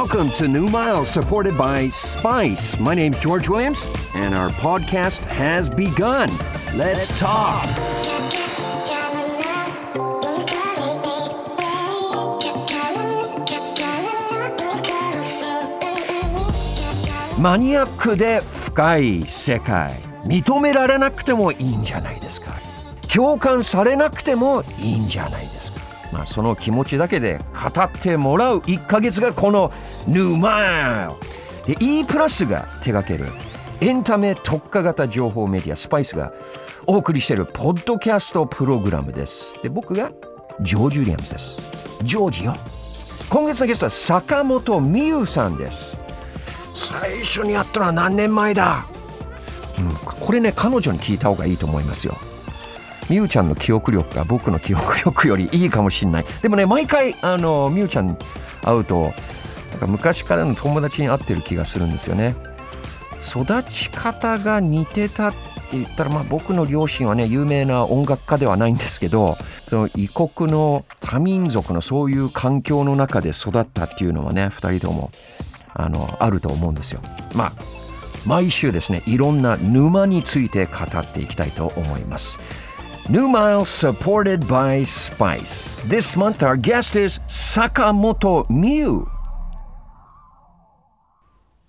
Welcome to New Miles, supported by Spice. My name's George Williams, and our podcast has begun. Let's talk. マニアックで深い世界認められなくてもいいんじゃないですか共感されなくてもいいんじゃないですかまあその気持ちだけで語ってもらう1ヶ月がこの「ヌーマイ」で E プラスが手掛けるエンタメ特化型情報メディアスパイスがお送りしているポッドキャストプログラムです。で僕がジョージ・ウィリアムズです。ジョージよ。今月のゲストは坂本美優さんです。最初にやったのは何年前だ、うん、これね彼女に聞いた方がいいと思いますよ。みゆちゃんの記憶力が僕の記憶力よりいいかもしれないでもね毎回あのみゆちゃん会うとなんか昔からの友達に会ってる気がするんですよね育ち方が似てたって言ったら、まあ、僕の両親はね有名な音楽家ではないんですけどその異国の多民族のそういう環境の中で育ったっていうのはね2人ともあのあると思うんですよ。まあ毎週ですねいろんな沼について語っていきたいと思います。New Mile supported by Spice. This month our guest is 坂本美優。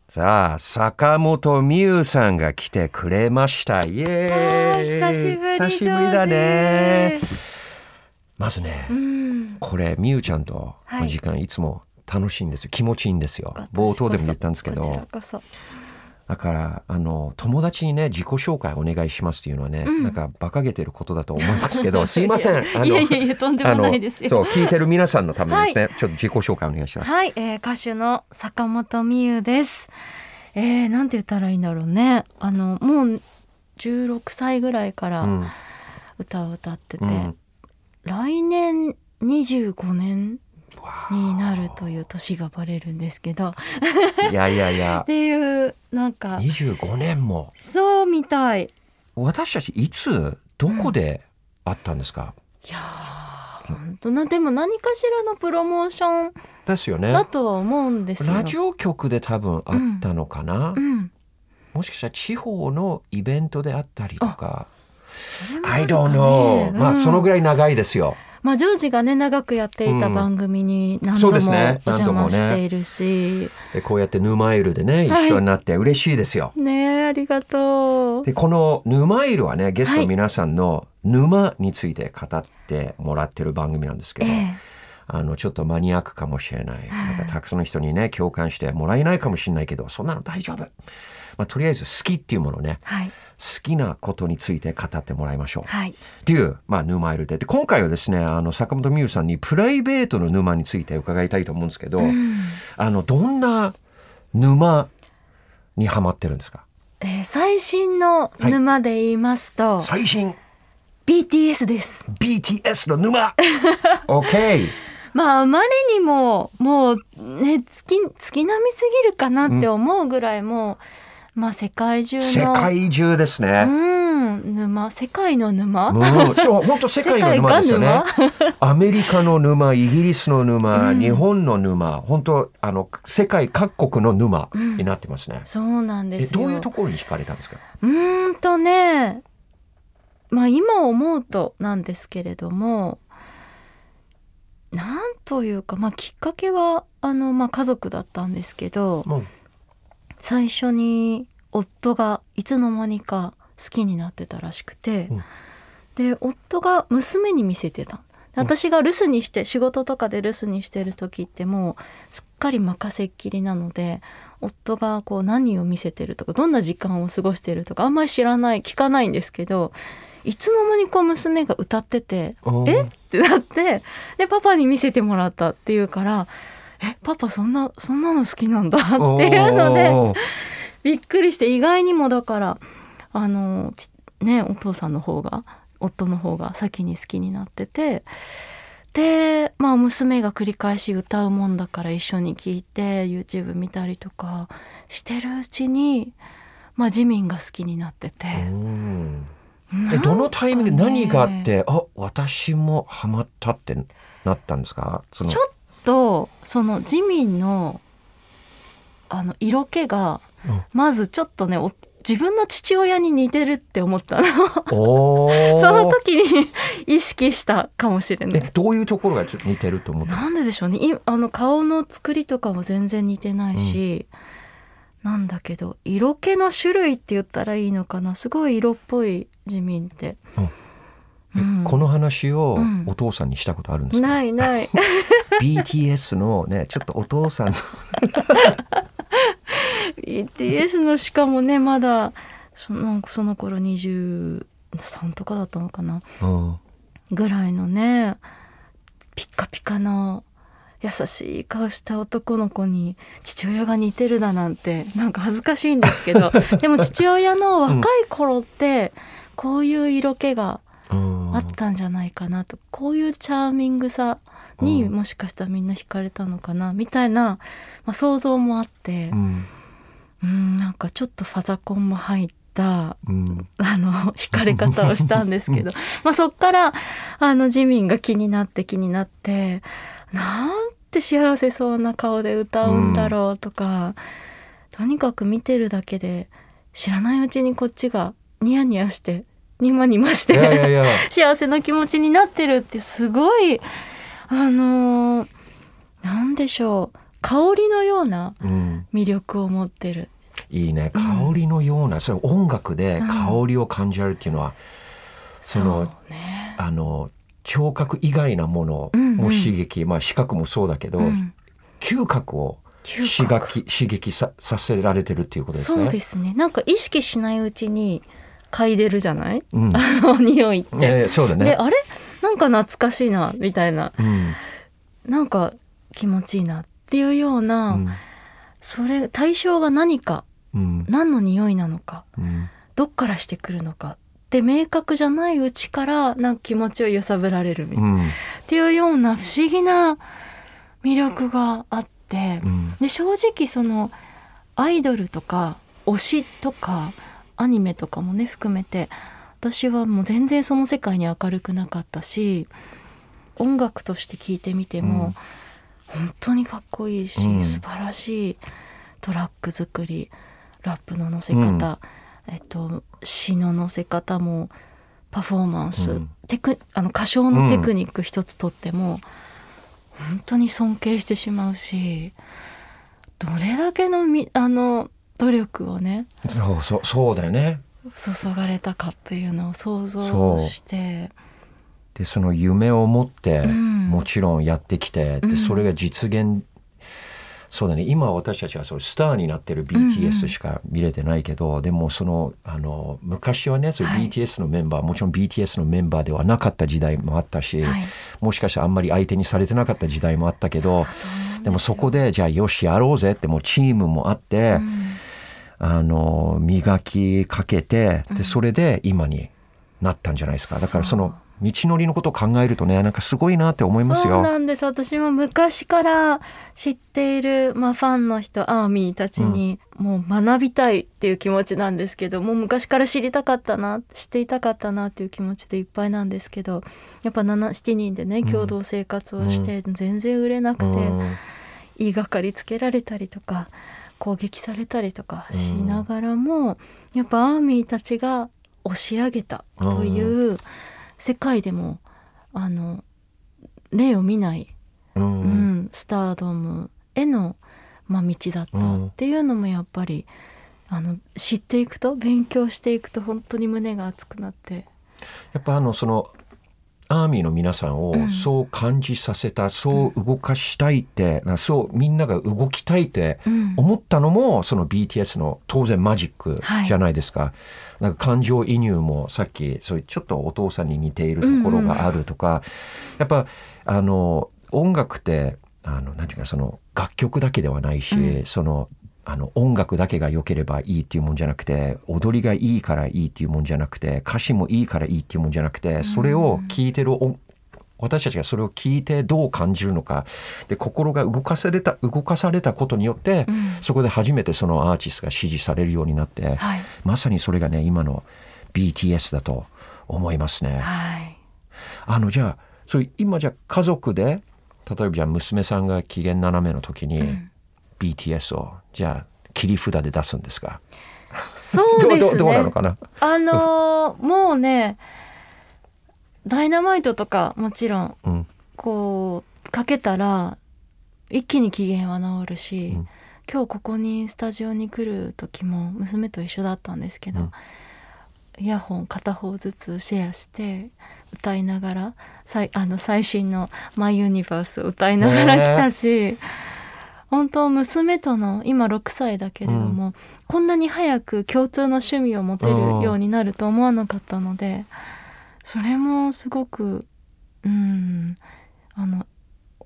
さあ、坂本美優さんが来てくれました。イエーイ久しぶり久しぶりだね。まずね、うん、これ美優ちゃんとの時間、はい、いつも楽しいんですよ気持ちいいんですよ冒頭でも言ったんですけどだからあの友達にね自己紹介お願いしますっていうのはね、うん、なんか馬鹿げてることだと思いますけど すいません。あのいやいやいやとんでもないですよ。そう聞いてる皆さんのためにですね、はい、ちょっと自己紹介お願いします。はい、えー、歌手の坂本美優です。えー、なんて言ったらいいんだろうね。あのもう16歳ぐらいから歌を歌ってて、うん、来年25年になるという年がバレるんですけど。いやいやいや。っていうなんか。25年も。そうみたい。私たちいつどこで会ったんですか、うん、いや本当なでも何かしらのプロモーションですよね。だとは思うんですよ。ラジオ局で多分あったのかな、うん、もしかしたら地方のイベントであったりとか。I don't know、まあそのぐらい長いですよまあ、ジョージがね長くやっていた番組に何度もお邪魔しているし、でこうやってヌマイルでね一緒になって嬉しいですよ。ねありがとう。でこのヌマイルはねゲストの皆さんの沼について語ってもらってる番組なんですけど。あのちょっとマニアックかもしれない。なんかたくさんの人にね共感してもらえないかもしれないけどそんなの大丈夫、まあ、とりあえず好きっていうものね、はい好きなことについて語ってもらいましょう。はい、っていう、まあ、ヌマイルで。で今回はですねあの坂本美優さんにプライベートの沼について伺いたいと思うんですけど、うん、あのどんな沼にはまってるんですか、えー、最新の沼で言いますと、はい、最新。BTS です。BTS の沼。OK まああまりにももうね月月並みすぎるかなって思うぐらいもう、まあ世界中の世界中ですね。うん、沼世界の沼。うん、そう本当世界の沼ですよね。アメリカの沼、イギリスの沼、うん、日本の沼、本当あの世界各国の沼になってますね。うん、そうなんですどういうところに惹かれたんですか？うんとね、まあ今思うとなんですけれども。なんというか、まあ、きっかけはあの、まあ、家族だったんですけど、うん最初に夫がいつの間にか好きになってたらしくて、うん、で夫が娘に見せてた。私が留守にして仕事とかで留守にしてる時ってもうすっかり任せっきりなので夫がこう何を見せてるとかどんな時間を過ごしてるとかあんまり知らない聞かないんですけどいつの間にこう娘が歌ってて「え？っ?」てなってでパパに見せてもらったっていうからえパパそんなそんなの好きなんだっていうのでびっくりして意外にもだからあのねお父さんの方が夫の方が先に好きになっててでまあ娘が繰り返し歌うもんだから一緒に聴いて YouTube 見たりとかしてるうちにまあジミンが好きになってて。えどのタイミングで何があってあ私もハマったってなったんですか？ちょっとその自民のあの色気がまずちょっとね自分の父親に似てるって思ったの。その時に 意識したかもしれない。どういうところがちょっと似てると思ったなんででしょうね。あの顔の作りとかも全然似てないし、うん、なんだけど色気の種類って言ったらいいのかな。すごい色っぽい自民って、うん、この話をお父さんにしたことあるんですか、ないない。BTS のねちょっとお父さん BTS のしかもねまだそのその頃23とかだったのかな、うん、ぐらいのねピッカピカの優しい顔した男の子に父親が似てるだなんてなんか恥ずかしいんですけど。でも父親の若い頃ってこういう色気があったんじゃないかなと。こういうチャーミングさにもしかしたらみんな惹かれたのかな。みたいな、まあ、想像もあって。うん。うんなんかちょっとファザコンも入った、うん、あの惹かれ方をしたんですけど。まあそっからあのジミンが気になって気になってなんて幸せそうな顔で歌うんだろうとか、うん、とにかく見てるだけで知らないうちにこっちがニヤニヤしてニマニマして 幸せな気持ちになってるってすごいあのー、なんでしょう。香りのような魅力を持ってる、うん、いいね。香りのような、それ音楽で香りを感じられるっていうのは、うん、その、ね、あの聴覚以外なものも刺激、うん。うん、まあ視覚もそうだけど、うん、嗅覚を刺激刺激ささせられてるっていうことですね。そうですね。なんか意識しないうちに嗅いでるじゃない？うん、あの匂いって。えー、そうだね。で、あれ？なんか懐かしいなみたいな、うん、なんか気持ちいいなっていうような、うん、それ対象が何か、うん、何の匂いなのか、うん、どっからしてくるのかって明確じゃないうちからなんか気持ちを揺さぶられるみたいな、っていうような不思議な魅力があって、で正直そのアイドルとか推しとかアニメとかもね含めて私はもう全然その世界に明るくなかったし音楽として聴いてみても、本当にかっこいいし、うん、素晴らしいトラック作りラップの乗せ方、うん、えっと詩の乗せ方もパフォーマンス、うん、テクあの歌唱のテクニック一つとっても、うん、本当に尊敬してしまうしどれだけのみあの努力をねそうそうそうだよね。注がれたかっていうのを想像して。でその夢を持って、もちろんやってきて、でそれが実現そうだね。今私たちはそスターになってる BTS しか見れてないけど、うんうん、でもそのあの昔はねそ BTS のメンバー、はい、もちろん BTS のメンバーではなかった時代もあったし、はい、もしかしたらあんまり相手にされてなかった時代もあったけどでもそこでじゃあよしやろうぜってもうチームもあって、うん、あの磨きかけてでそれで今になったんじゃないですか。だからその道のりのことを考えるとねなんかすごいなって思いますよ。そうなんです。私も昔から知っている、まあ、ファンの人アーミーたちに、もう学びたいっていう気持ちなんですけどもう昔から知りたかったな知っていたかったなっていう気持ちでいっぱいなんですけどやっぱ7人でね共同生活をして全然売れなくて、うん、言いがかりつけられたりとか攻撃されたりとかしながらも、やっぱアーミーたちが押し上げたという。うん世界でもあの例を見ない、うん、うん、スタードームへの、まあ、道だったっていうのもやっぱり、あの知っていくと勉強していくと本当に胸が熱くなって。やっぱあのそのアーミーの皆さんをそう感じさせた、うん、そう動かしたいって、うん、そうみんなが動きたいって思ったのも、うん、その BTS の当然マジックじゃないですか。はい、なんか感情移入もさっきそういうちょっとお父さんに似ているところがあるとか、うん。うん、やっぱあの音楽ってあのなんていうかその楽曲だけではないし、そのあの音楽だけが良ければいいっていうもんじゃなくて踊りがいいからいいっていうもんじゃなくて歌詞もいいからいいっていうもんじゃなくてそれを聞いてる私たちがそれを聞いてどう感じるのか。で心が動かされた動かされたことによって、うん、そこで初めてそのアーティストが支持されるようになって、はい、まさにそれがね今の BTS だと思いますね。はい、あのじゃあそう今じゃ家族で例えばじゃあ娘さんが機嫌斜めの時に、うん BTS をじゃあ切り札で出すんですか？そうですね。どうなのかな？あのー、もうねダイナマイトとかもちろん、うん、こうかけたら一気に機嫌は治るし、うん、今日ここにスタジオに来る時も娘と一緒だったんですけど、うん、イヤホン片方ずつシェアして歌いながら最あの最新の「マイ・ユニバース」を歌いながら来たし。本当娘との今6歳だけれども、うん、こんなに早く共通の趣味を持てるようになると思わなかったのでそれもすごくうんあの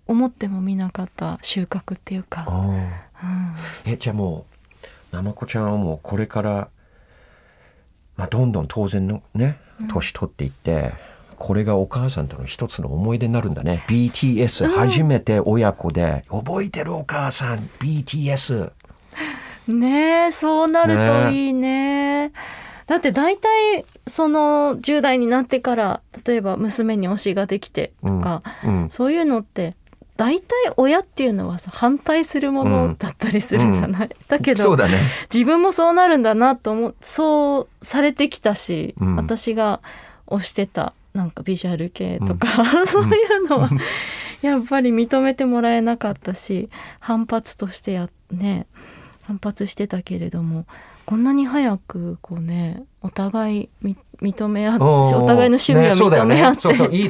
思ってもみなかった収穫っていうか、うん、えじゃあもうなまこちゃんはもうこれから、まあ、どんどん当然のね年取っていって、うん、これがお母さんとの一つの思い出になるんだね。BTS 初めて親子で、うん、覚えてるお母さん BTS ねえそうなるといいね。ねだって大体その10代になってから例えば娘に推しができてとか、うんうん、そういうのって大体親っていうのはさ反対するものだったりするじゃない、うん、だけど、ね、自分もそうなるんだなと思そうされてきたし、うん、私が推してたなんかビジュアル系とか、うん、そういうのはやっぱり認めてもらえなかったし反発としてやね反発してたけれどもこんなに早くこうねお互い認め合ってお互いの趣味を認め合って、ね、そうそう。いい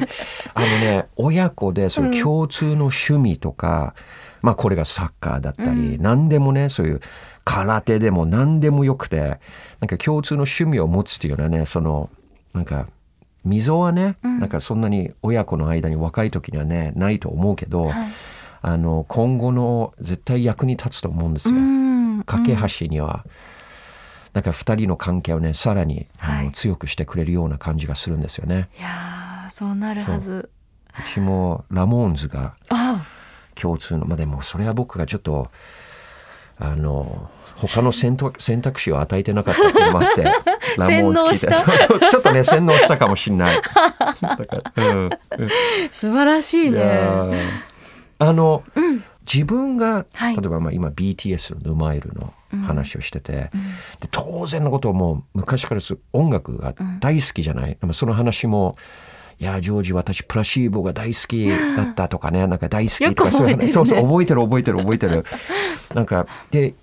あのね 親子でその共通の趣味とか、うん、まあこれがサッカーだったり、うん、何でもねそういう空手でも何でもよくてなんか共通の趣味を持つっていうのはねそのなんか溝はね、うん、なんかそんなに親子の間に若い時にはねないと思うけど、はい、あの今後の絶対役に立つと思うんですよ。架け橋には、なんか2人の関係をねさらに、はい、あの強くしてくれるような感じがするんですよね。いやそうなるはず。う。ちもラモーンズが共通の。まあでもそれは僕がちょっとあの他の選択選択肢を与えてなかったっていうのもあって ちょっとね洗脳したかもしれない。うん、素晴らしいね。あの、うん、自分が、はい、例えばまあ今 BTS の「ヌマイル」の話をしてて、うん、で当然のことをもう昔から音楽が大好きじゃない、うん、その話も「いやジョージ私プラシーボが大好き だった」とかねなんか大好きとかそういう、ね、そうそう覚えてる覚えてる覚えてる。なんかで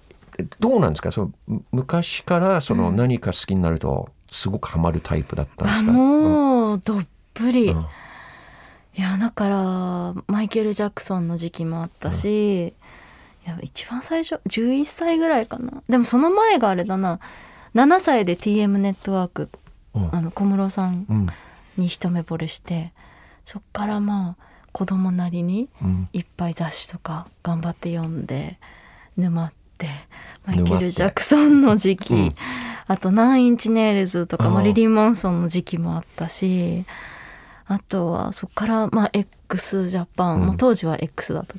どうなんですか？その昔からその何か好きになるとすごくハマるタイプだったんですか、もうどっぷり、いやだからマイケル・ジャクソンの時期もあったし、いや一番最初11歳ぐらいかな。でもその前があれだな。7歳で TM ネットワーク、うん、あの小室さんに一目惚れして、うん、そっからまあ子供なりにいっぱい雑誌とか頑張って読んで沼ってマイケル・ジャクソンの時期、うん、あと Nine Inch Nails とかマリリン・マンソンの時期もあったしあとはそっからまあ X JAPAN、もう当時は X だった。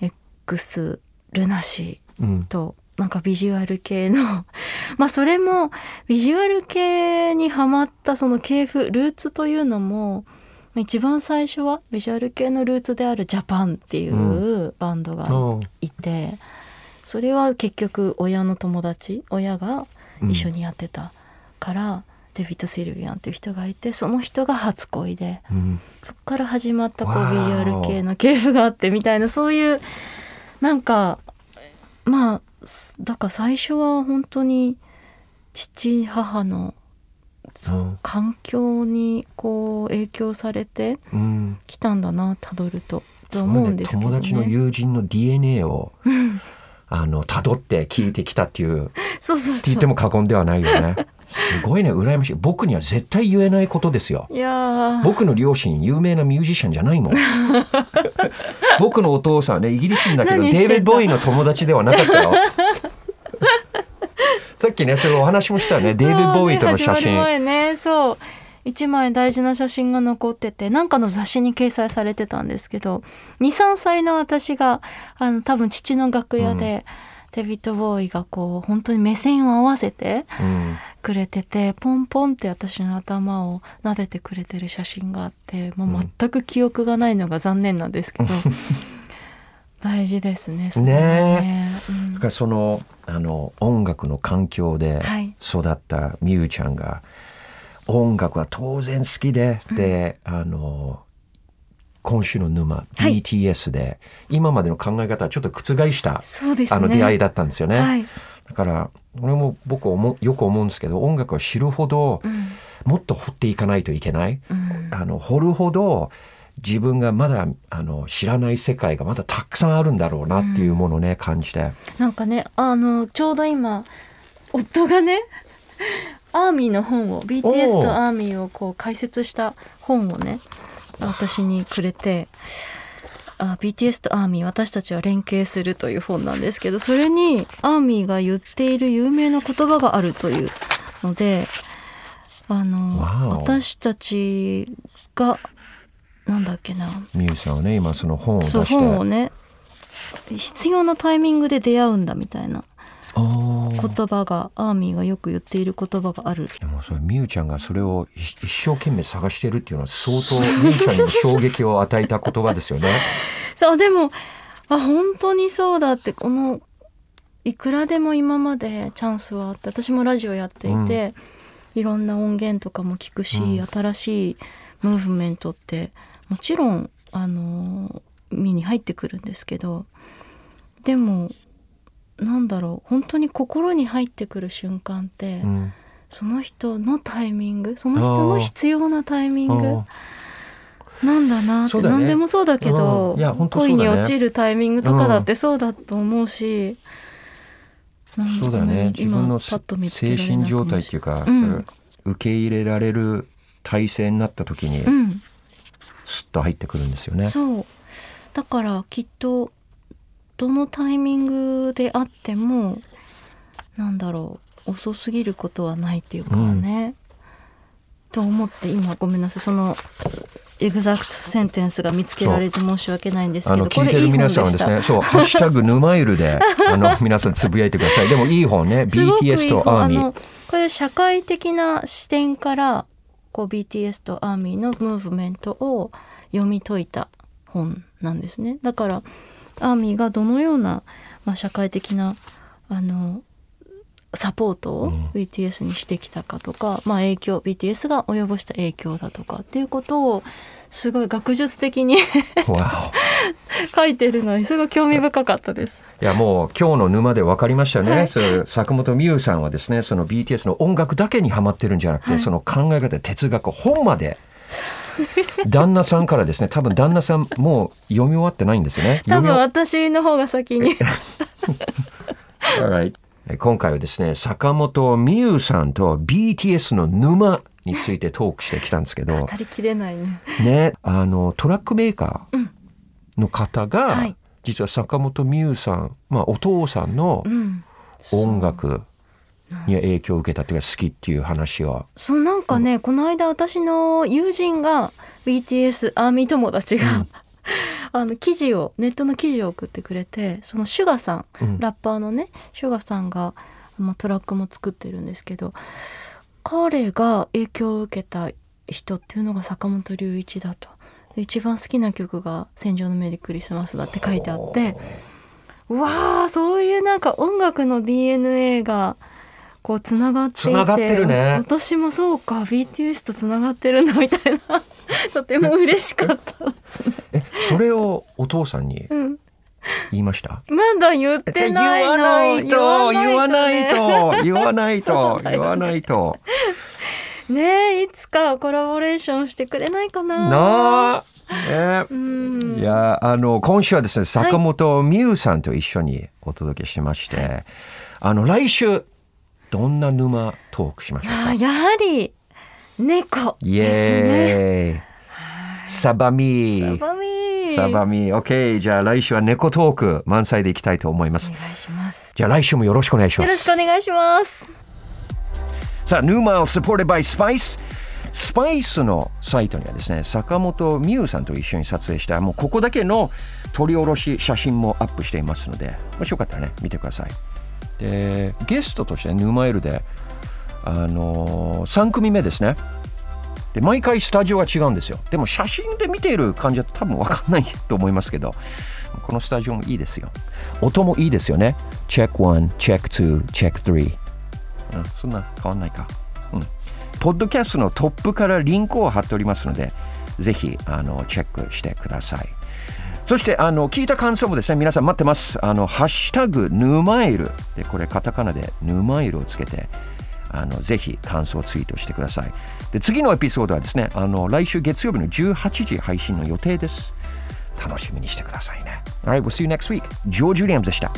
X ルナシーと、なんかビジュアル系の。まあそれもビジュアル系にはまったその系譜ルーツというのも一番最初はビジュアル系のルーツであるジャパンっていうバンドがいて、それは結局親の友達親が一緒にやってたから、デビッド・シルビアンっていう人がいてその人が初恋で、そこから始まったこうビジュアル系の系譜があってみたいなそういうなんかまあだから最初は本当に父母の環境にこう影響されてきたんだなたどると。と思うんですけど、ね、友達の友人の DNA を あの辿って聞いてきたっていうそうそう言っても過言ではないよね。すごいね。羨ましい。僕には絶対言えないことですよ。いや僕の両親有名なミュージシャンじゃないもん 僕のお父さんねイギリス人だけどデイビッド・ボーイの友達ではなかったよ。さっきねそれお話もしたよね。デイビッド・ボーイとの写真、ねね、そう1枚大事な写真が残っててなんかの雑誌に掲載されてたんですけど23歳の私があの多分父の楽屋で、うんデビッド・ボーイがこう本当に目線を合わせてくれてて、うん、ポンポンって私の頭を撫でてくれてる写真があってもう全く記憶がないのが残念なんですけど、大事ですねね。ね、うん、だからそのあの音楽の環境で育ったみゆちゃんが、音楽は当然好きで、うん、であの今週の沼、はい、BTS で今までの考え方はちょっと覆した、ね、あの出会いだったんですよね。はい、だから俺も僕思よく思うんですけど音楽を知るほど、うん、もっと掘っていかないといけない。うん、あの掘るほど自分がまだあの知らない世界がまだたくさんあるんだろうなっていうものをね、うん、感じて。なんかねあのちょうど今夫がね アーミーの本を BTS とアーミーをこう解説した本をね私にくれてあ BTS とアーミー私たちは連携するという本なんですけどそれにアーミーが言っている有名な言葉があるというのであの私たちがなんだっけな。ミュウさんはね今その本を出して。本をね必要なタイミングで出会うんだみたいな言葉がアーミーがよく言っている言葉がある。でもそれミュウちゃんがそれを一生懸命探してるっていうのは相当ミュウちゃんに衝撃を与えた言葉ですよね。そうでもあ本当にそうだってこのいくらでも今までチャンスはあって私もラジオやっていて、うん、いろんな音源とかも聞くし、うん、新しいムーブメントってもちろんあの身に入ってくるんですけどでもなんだろう本当に心に入ってくる瞬間って、うん、その人のタイミングその人の必要なタイミングなんだなって、ね、何でもそうだけど、うん。ね、恋に落ちるタイミングとかだってそうだと思うし、うん、そうだね。自分の精神状態っていうか、受け入れられる体制になった時に、スッと入ってくるんですよね。そう。だからきっとどのタイミングであってもなんだろう遅すぎることはないっていうかね、うん、と思って今ごめんなさい。その exact sentence が見つけられず申し訳ないんですけど、聞いてる皆さんはですね、そう、ハッシュタグ沼イルで、あの、皆さんつぶやいてください。でもいい本ね、BTS とアーミー。これ社会的な視点から、こう BTS とアーミーのムーブメントを読み解いた本なんですね。だから、アーミーがどのような、まあ、社会的なあのサポートを BTS にしてきたかとか、うん、まあ、影響 BTS が及ぼした影響だとかっていうことをすごい学術的に 書いてるのにすごい興味深かったです。いやもう今日の沼で分かりましたね。はい、そ坂本美優さんはですねその BTS の音楽だけにはまってるんじゃなくて、はい、その考え方哲学本まで旦那さんからですね多分旦那さんもう読み終わってないんですよね。多分私の方が先に。今回はですね坂本美優さんと BTS の沼についてトークしてきたんですけど語りきれないね。ねあのトラックメーカーの方が、うん。はい、実は坂本美優さん、まあ、お父さんの音楽、に影響を受けたっていうか好きっていう話は。そうなんかね、うん、この間私の友人が BTS アーミー友達が、うん、あの記事をネットの記事を送ってくれてそのシュガさん、うん、ラッパーのねシュガさんが、まあ、トラックも作ってるんですけど彼が影響を受けた人っていうのが坂本龍一だと。一番好きな曲が「戦場のメリークリスマス」だって書いてあってうわーそういうなんか音楽の DNA がこうつながっていてってるね。私もそうか BTS とつながってるんだみたいな。とても嬉しかったですね。えそれをお父さんに言いました、うん、まだ言ってない言わないと言わないと。言わないと 言わないと。ねいつかコラボレーションしてくれないかな。なあね、いやあの今週はですね坂本美優さんと一緒にお届けしまして、はい、あの来週どんな沼トークしましょうか？やはり猫ですね。サバミ。サバミ。サバミ。OK じゃあ来週は猫トーク満載でいきたいと思います。お願いします。じゃあ来週もよろしくお願いします。よろしくお願いします。さあヌーマル supported by Spice スパイスのサイトにはですね坂本美優さんと一緒に撮影したもうここだけの撮り下ろし写真もアップしていますのでもしよかったらね見てくださいでゲストとしてヌーマイルで、あのー、3組目ですねで毎回スタジオが違うんですよでも写真で見ている感じは多分分かんないと思いますけどこのスタジオもいいですよ。音もいいですよね。チェック1、チェック2、チェック3。うん、そんな変わんないか。うん。ポッドキャストのトップからリンクを貼っておりますので、ぜひあのチェックしてください。そしてあの聞いた感想もですね、皆さん待ってます。あのハッシュタグヌマイルでこれカタカナでヌマイルをつけて。あのぜひ感想をツイートしてください。で次のエピソードはですね、あの来週月曜日の18時配信の予定です。楽しみにしてくださいね。Alright, we'll see you next week. ジョージ・ウリアムズでした。